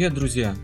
Привет, друзья!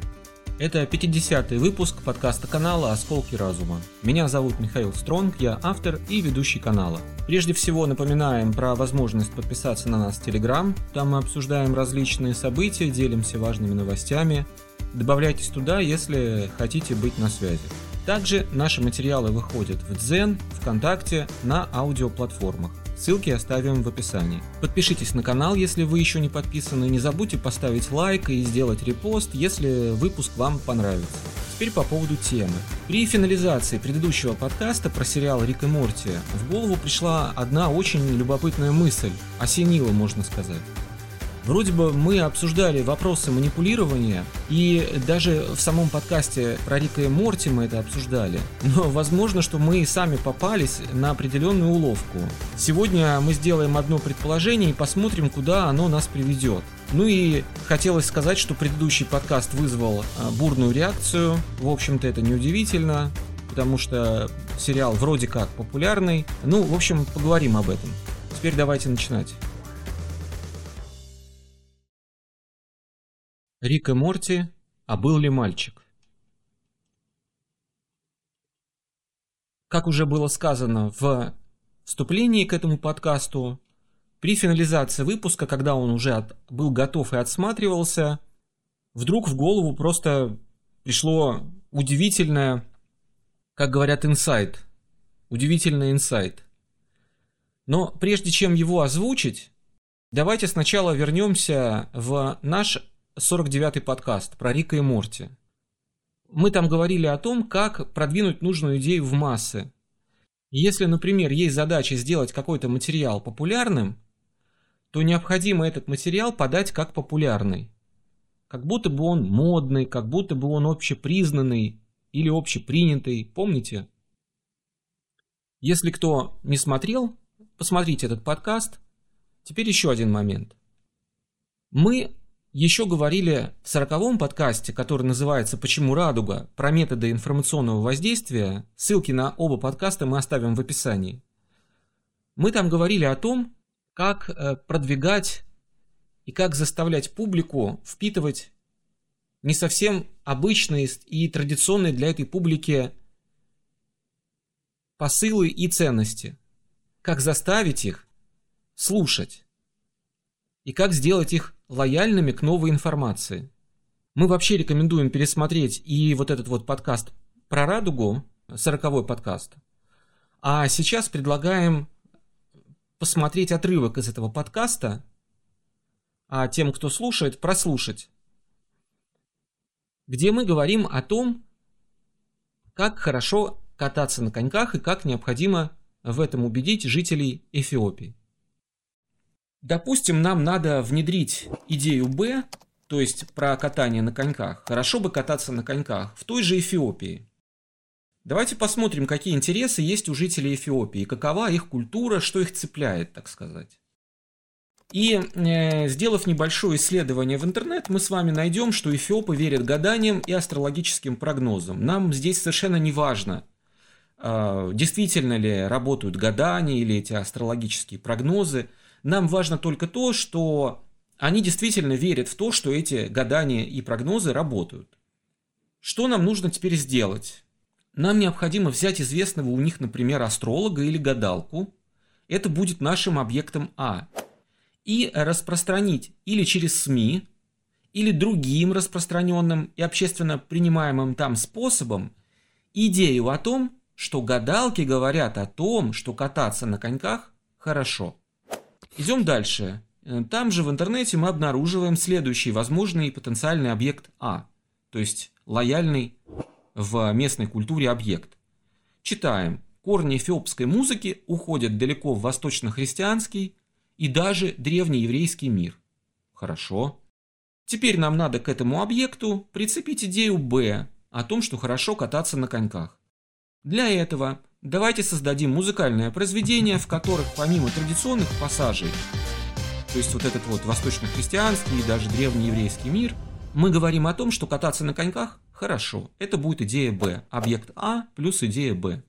Это 50-й выпуск подкаста канала «Осколки разума». Меня зовут Михаил Стронг, я автор и ведущий канала. Прежде всего напоминаем про возможность подписаться на нас в Телеграм. Там мы обсуждаем различные события, делимся важными новостями. Добавляйтесь туда, если хотите быть на связи. Также наши материалы выходят в Дзен, ВКонтакте, на аудиоплатформах. Ссылки оставим в описании. Подпишитесь на канал, если вы еще не подписаны. Не забудьте поставить лайк и сделать репост, если выпуск вам понравится. Теперь по поводу темы. При финализации предыдущего подкаста про сериал Рик и Морти в голову пришла одна очень любопытная мысль, осенила, можно сказать. Вроде бы мы обсуждали вопросы манипулирования, и даже в самом подкасте про Рика и Морти мы это обсуждали. Но возможно, что мы и сами попались на определенную уловку. Сегодня мы сделаем одно предположение и посмотрим, куда оно нас приведет. Ну и хотелось сказать, что предыдущий подкаст вызвал а, бурную реакцию. В общем-то, это неудивительно, потому что сериал вроде как популярный. Ну, в общем, поговорим об этом. Теперь давайте начинать. Рик и Морти, а был ли мальчик? Как уже было сказано в вступлении к этому подкасту, при финализации выпуска, когда он уже от, был готов и отсматривался, вдруг в голову просто пришло удивительное, как говорят, инсайт. Удивительный инсайт. Но прежде чем его озвучить, давайте сначала вернемся в наш 49-й подкаст про Рика и Морти. Мы там говорили о том, как продвинуть нужную идею в массы. Если, например, есть задача сделать какой-то материал популярным, то необходимо этот материал подать как популярный. Как будто бы он модный, как будто бы он общепризнанный или общепринятый, помните? Если кто не смотрел, посмотрите этот подкаст. Теперь еще один момент. Мы еще говорили в сороковом подкасте, который называется «Почему радуга?», про методы информационного воздействия. Ссылки на оба подкаста мы оставим в описании. Мы там говорили о том, как э, продвигать и как заставлять публику впитывать не совсем обычные и традиционные для этой публики посылы и ценности. Как заставить их слушать. И как сделать их лояльными к новой информации. Мы вообще рекомендуем пересмотреть и вот этот вот подкаст про радугу, сороковой подкаст. А сейчас предлагаем посмотреть отрывок из этого подкаста, а тем, кто слушает, прослушать, где мы говорим о том, как хорошо кататься на коньках и как необходимо в этом убедить жителей Эфиопии. Допустим, нам надо внедрить идею Б, то есть про катание на коньках. Хорошо бы кататься на коньках в той же Эфиопии. Давайте посмотрим, какие интересы есть у жителей Эфиопии, какова их культура, что их цепляет, так сказать. И э, сделав небольшое исследование в интернет, мы с вами найдем, что эфиопы верят гаданиям и астрологическим прогнозам. Нам здесь совершенно не важно, э, действительно ли работают гадания или эти астрологические прогнозы. Нам важно только то, что они действительно верят в то, что эти гадания и прогнозы работают. Что нам нужно теперь сделать? Нам необходимо взять известного у них, например, астролога или гадалку. Это будет нашим объектом А. И распространить или через СМИ, или другим распространенным и общественно принимаемым там способом идею о том, что гадалки говорят о том, что кататься на коньках хорошо. Идем дальше. Э, там же в интернете мы обнаруживаем следующий возможный потенциальный объект А, то есть лояльный в местной культуре объект. Читаем. Корни эфиопской музыки уходят далеко в восточно-христианский и даже древнееврейский мир. Хорошо. Теперь нам надо к этому объекту прицепить идею Б о том, что хорошо кататься на коньках. Для этого Давайте создадим музыкальное произведение, в которых помимо традиционных пассажей, то есть вот этот вот восточно-христианский и даже древнееврейский мир, мы говорим о том, что кататься на коньках хорошо. Это будет идея Б. Объект А плюс идея Б.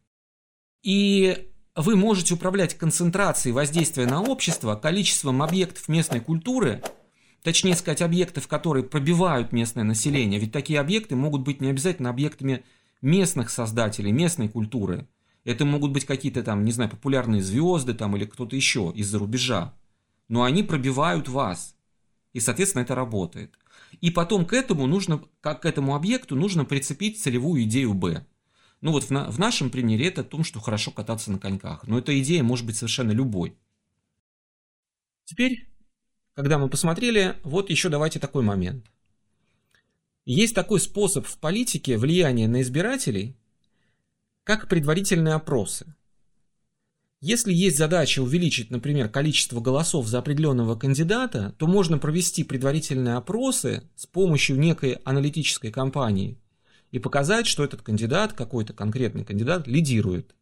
И вы можете управлять концентрацией воздействия на общество, количеством объектов местной культуры точнее сказать, объектов, которые пробивают местное население. Ведь такие объекты могут быть не обязательно объектами местных создателей, местной культуры. Это могут быть какие-то там, не знаю, популярные звезды там или кто-то еще из-за рубежа. Но они пробивают вас. И, соответственно, это работает. И потом к этому нужно, как к этому объекту, нужно прицепить целевую идею Б. Ну вот в, на, в нашем примере это о том, что хорошо кататься на коньках. Но эта идея может быть совершенно любой. Теперь, когда мы посмотрели, вот еще давайте такой момент. Есть такой способ в политике влияния на избирателей, как предварительные опросы. Если есть задача увеличить, например, количество голосов за определенного кандидата, то можно провести предварительные опросы с помощью некой аналитической компании и показать, что этот кандидат, какой-то конкретный кандидат, лидирует.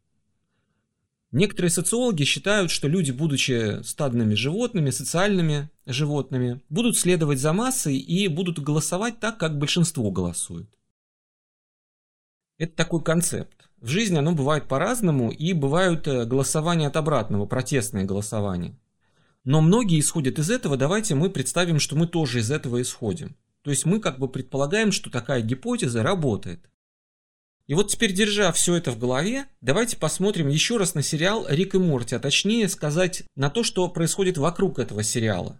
Некоторые социологи считают, что люди, будучи стадными животными, социальными животными, будут следовать за массой и будут голосовать так, как большинство голосует. Это такой концепт. В жизни оно бывает по-разному, и бывают э, голосования от обратного, протестные голосования. Но многие исходят из этого, давайте мы представим, что мы тоже из этого исходим. То есть мы как бы предполагаем, что такая гипотеза работает. И вот теперь, держа все это в голове, давайте посмотрим еще раз на сериал «Рик и Морти», а точнее сказать на то, что происходит вокруг этого сериала.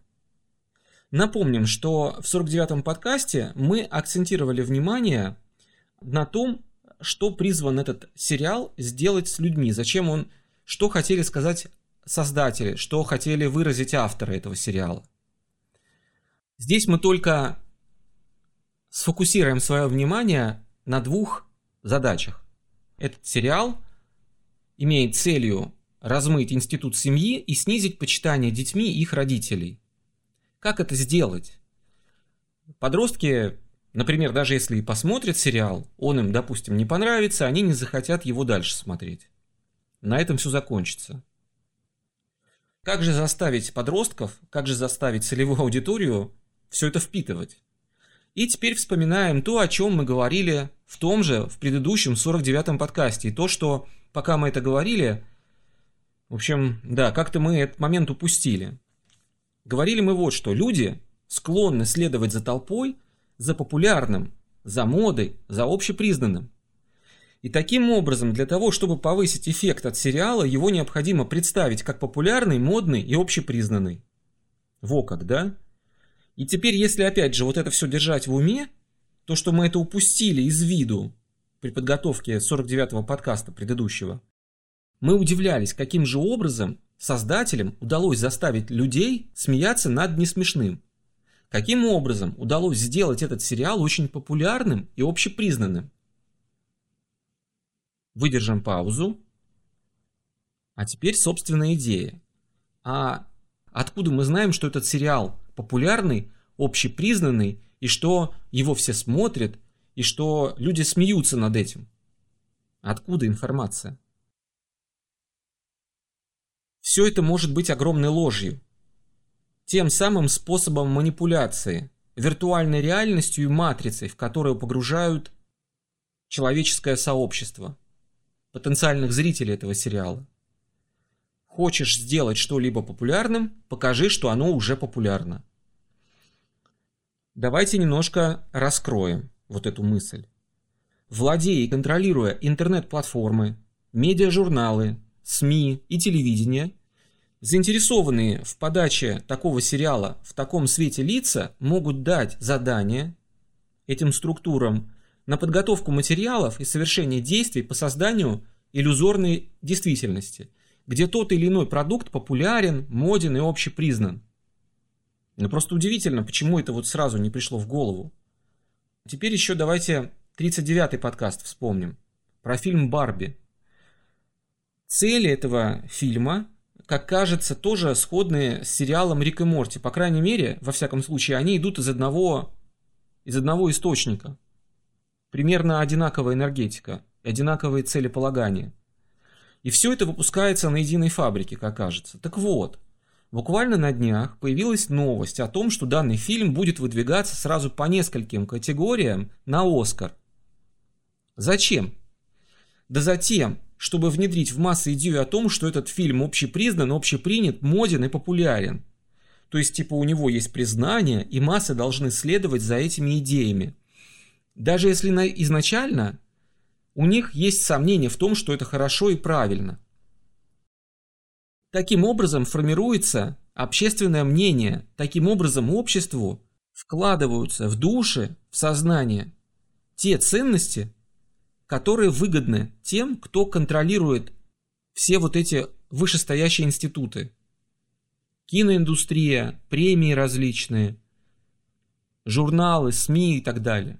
Напомним, что в 49-м подкасте мы акцентировали внимание на том, что призван этот сериал сделать с людьми, зачем он, что хотели сказать создатели, что хотели выразить авторы этого сериала. Здесь мы только сфокусируем свое внимание на двух задачах. Этот сериал имеет целью размыть институт семьи и снизить почитание детьми их родителей. Как это сделать? Подростки, например, даже если и посмотрят сериал, он им, допустим, не понравится, они не захотят его дальше смотреть. На этом все закончится. Как же заставить подростков, как же заставить целевую аудиторию все это впитывать? И теперь вспоминаем то, о чем мы говорили в том же, в предыдущем 49-м подкасте. И то, что пока мы это говорили, в общем, да, как-то мы этот момент упустили. Говорили мы вот что. Люди склонны следовать за толпой, за популярным, за модой, за общепризнанным. И таким образом, для того, чтобы повысить эффект от сериала, его необходимо представить как популярный, модный и общепризнанный. Во как, да? И теперь, если опять же вот это все держать в уме, то, что мы это упустили из виду при подготовке 49-го подкаста предыдущего, мы удивлялись, каким же образом создателям удалось заставить людей смеяться над несмешным. Каким образом удалось сделать этот сериал очень популярным и общепризнанным? Выдержим паузу. А теперь собственная идея. А откуда мы знаем, что этот сериал популярный, общепризнанный, и что его все смотрят, и что люди смеются над этим. Откуда информация? Все это может быть огромной ложью. Тем самым способом манипуляции, виртуальной реальностью и матрицей, в которую погружают человеческое сообщество, потенциальных зрителей этого сериала. Хочешь сделать что-либо популярным, покажи, что оно уже популярно. Давайте немножко раскроем вот эту мысль. Владея и контролируя интернет-платформы, медиажурналы, СМИ и телевидение, заинтересованные в подаче такого сериала в таком свете лица могут дать задание этим структурам на подготовку материалов и совершение действий по созданию иллюзорной действительности – где тот или иной продукт популярен, моден и общепризнан. Ну просто удивительно, почему это вот сразу не пришло в голову. Теперь еще давайте 39-й подкаст вспомним. Про фильм «Барби». Цели этого фильма, как кажется, тоже сходные с сериалом «Рик и Морти». По крайней мере, во всяком случае, они идут из одного, из одного источника. Примерно одинаковая энергетика, одинаковые целеполагания – и все это выпускается на единой фабрике, как кажется. Так вот, буквально на днях появилась новость о том, что данный фильм будет выдвигаться сразу по нескольким категориям на Оскар. Зачем? Да затем, чтобы внедрить в массы идею о том, что этот фильм общепризнан, общепринят, моден и популярен. То есть, типа, у него есть признание, и массы должны следовать за этими идеями. Даже если на, изначально у них есть сомнения в том, что это хорошо и правильно. Таким образом формируется общественное мнение. Таким образом обществу вкладываются в души, в сознание те ценности, которые выгодны тем, кто контролирует все вот эти вышестоящие институты. Киноиндустрия, премии различные, журналы, СМИ и так далее.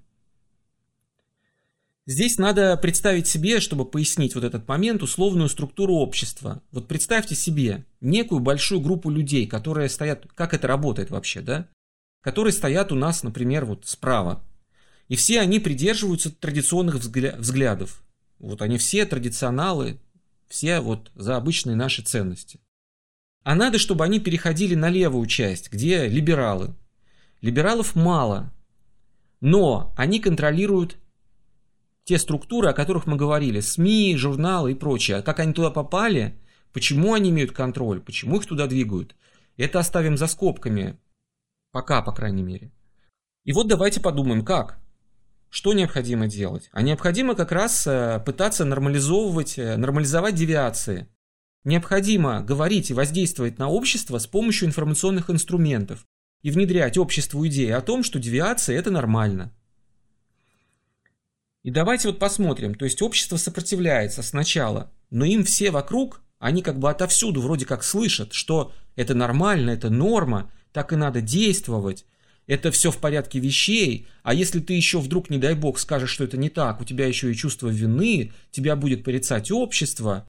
Здесь надо представить себе, чтобы пояснить вот этот момент, условную структуру общества. Вот представьте себе некую большую группу людей, которые стоят, как это работает вообще, да? Которые стоят у нас, например, вот справа. И все они придерживаются традиционных взглядов. Вот они все традиционалы, все вот за обычные наши ценности. А надо, чтобы они переходили на левую часть, где либералы. Либералов мало, но они контролируют те структуры, о которых мы говорили, СМИ, журналы и прочее. А как они туда попали, почему они имеют контроль, почему их туда двигают, это оставим за скобками. Пока, по крайней мере. И вот давайте подумаем, как? Что необходимо делать? А необходимо как раз э, пытаться нормализовывать, э, нормализовать девиации. Необходимо говорить и воздействовать на общество с помощью информационных инструментов и внедрять обществу идеи о том, что девиация – это нормально. И давайте вот посмотрим, то есть общество сопротивляется сначала, но им все вокруг, они как бы отовсюду вроде как слышат, что это нормально, это норма, так и надо действовать, это все в порядке вещей, а если ты еще вдруг, не дай бог, скажешь, что это не так, у тебя еще и чувство вины, тебя будет порицать общество.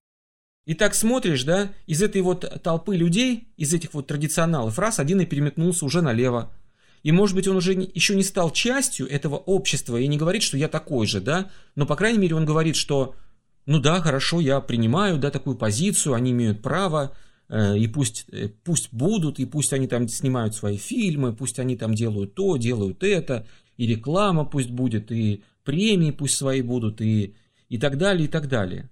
И так смотришь, да, из этой вот толпы людей, из этих вот традиционалов, раз один и переметнулся уже налево, и может быть он уже еще не стал частью этого общества и не говорит, что я такой же, да, но по крайней мере он говорит, что ну да, хорошо, я принимаю, да, такую позицию, они имеют право, и пусть, э, пусть будут, и пусть они там снимают свои фильмы, пусть они там делают то, делают это, и реклама пусть будет, и премии пусть свои будут, и, и так далее, и так далее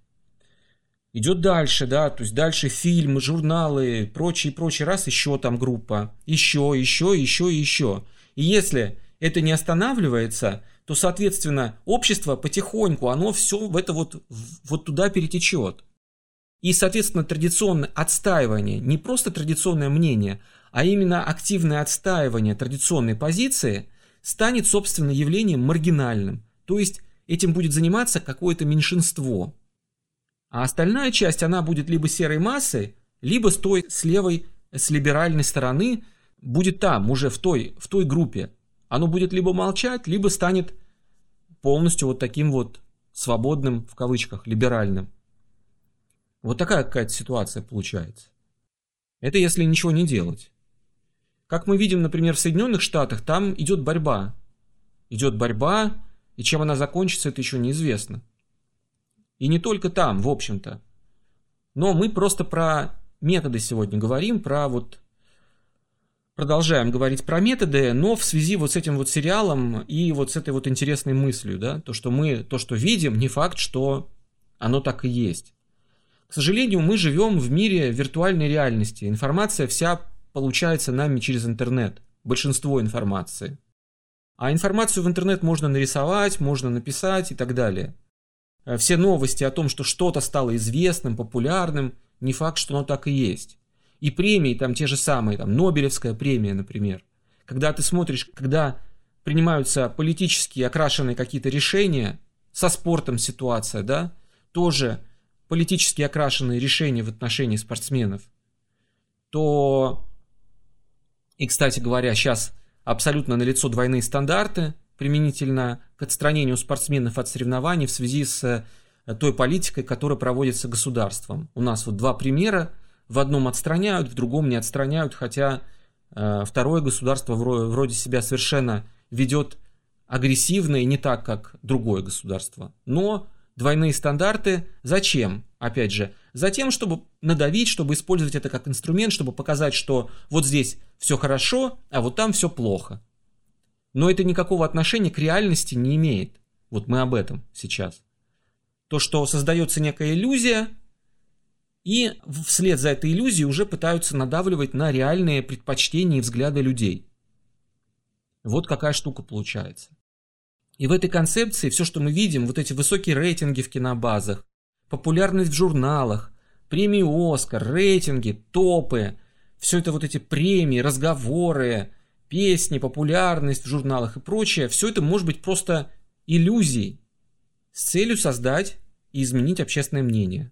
идет дальше, да, то есть дальше фильмы, журналы, прочие, прочие, раз еще там группа, еще, еще, еще, еще. И если это не останавливается, то, соответственно, общество потихоньку, оно все в это вот, вот туда перетечет. И, соответственно, традиционное отстаивание, не просто традиционное мнение, а именно активное отстаивание традиционной позиции станет, собственно, явлением маргинальным. То есть этим будет заниматься какое-то меньшинство. А остальная часть, она будет либо серой массой, либо с той, с левой, с либеральной стороны, будет там, уже в той, в той группе. Оно будет либо молчать, либо станет полностью вот таким вот свободным, в кавычках, либеральным. Вот такая какая-то ситуация получается. Это если ничего не делать. Как мы видим, например, в Соединенных Штатах, там идет борьба. Идет борьба, и чем она закончится, это еще неизвестно. И не только там, в общем-то. Но мы просто про методы сегодня говорим, про вот продолжаем говорить про методы, но в связи вот с этим вот сериалом и вот с этой вот интересной мыслью, да, то, что мы, то, что видим, не факт, что оно так и есть. К сожалению, мы живем в мире виртуальной реальности. Информация вся получается нами через интернет. Большинство информации. А информацию в интернет можно нарисовать, можно написать и так далее. Э, все новости о том, что что-то стало известным, популярным, не факт, что оно так и есть. И премии там те же самые, там Нобелевская премия, например. Когда ты смотришь, когда принимаются политически окрашенные какие-то решения, со спортом ситуация, да, тоже политически окрашенные решения в отношении спортсменов, то, и, кстати говоря, сейчас абсолютно налицо двойные стандарты, применительно к отстранению спортсменов от соревнований в связи с э, той политикой, которая проводится государством. У нас вот два примера. В одном отстраняют, в другом не отстраняют, хотя э, второе государство вроде себя совершенно ведет агрессивно и не так, как другое государство. Но двойные стандарты зачем? Опять же, затем, чтобы надавить, чтобы использовать это как инструмент, чтобы показать, что вот здесь все хорошо, а вот там все плохо. Но это никакого отношения к реальности не имеет. Вот мы об этом сейчас. То, что создается некая иллюзия, И вслед за этой иллюзией уже пытаются надавливать на реальные предпочтения и взгляды людей. Вот какая штука получается. И в этой концепции все, что мы видим, вот эти высокие рейтинги в кинобазах, популярность в журналах, премии Оскар, рейтинги, топы, все это вот эти премии, разговоры, песни, популярность в журналах и прочее, все это может быть просто иллюзией с целью создать и изменить общественное мнение.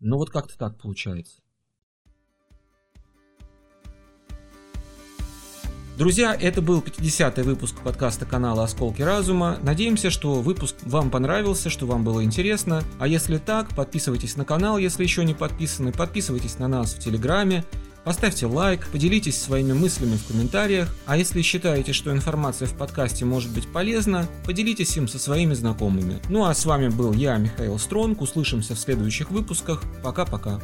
Но вот как-то так получается. Друзья, это был 50-й выпуск подкаста канала «Осколки разума». Надеемся, что выпуск вам понравился, что вам было интересно. А если так, подписывайтесь на канал, если еще не подписаны, подписывайтесь на нас в Телеграме, поставьте лайк, поделитесь своими мыслями в комментариях, а если считаете, что информация в подкасте может быть полезна, поделитесь им со своими знакомыми. Ну а с вами был я, Михаил Стронг, услышимся в следующих выпусках. Пока-пока.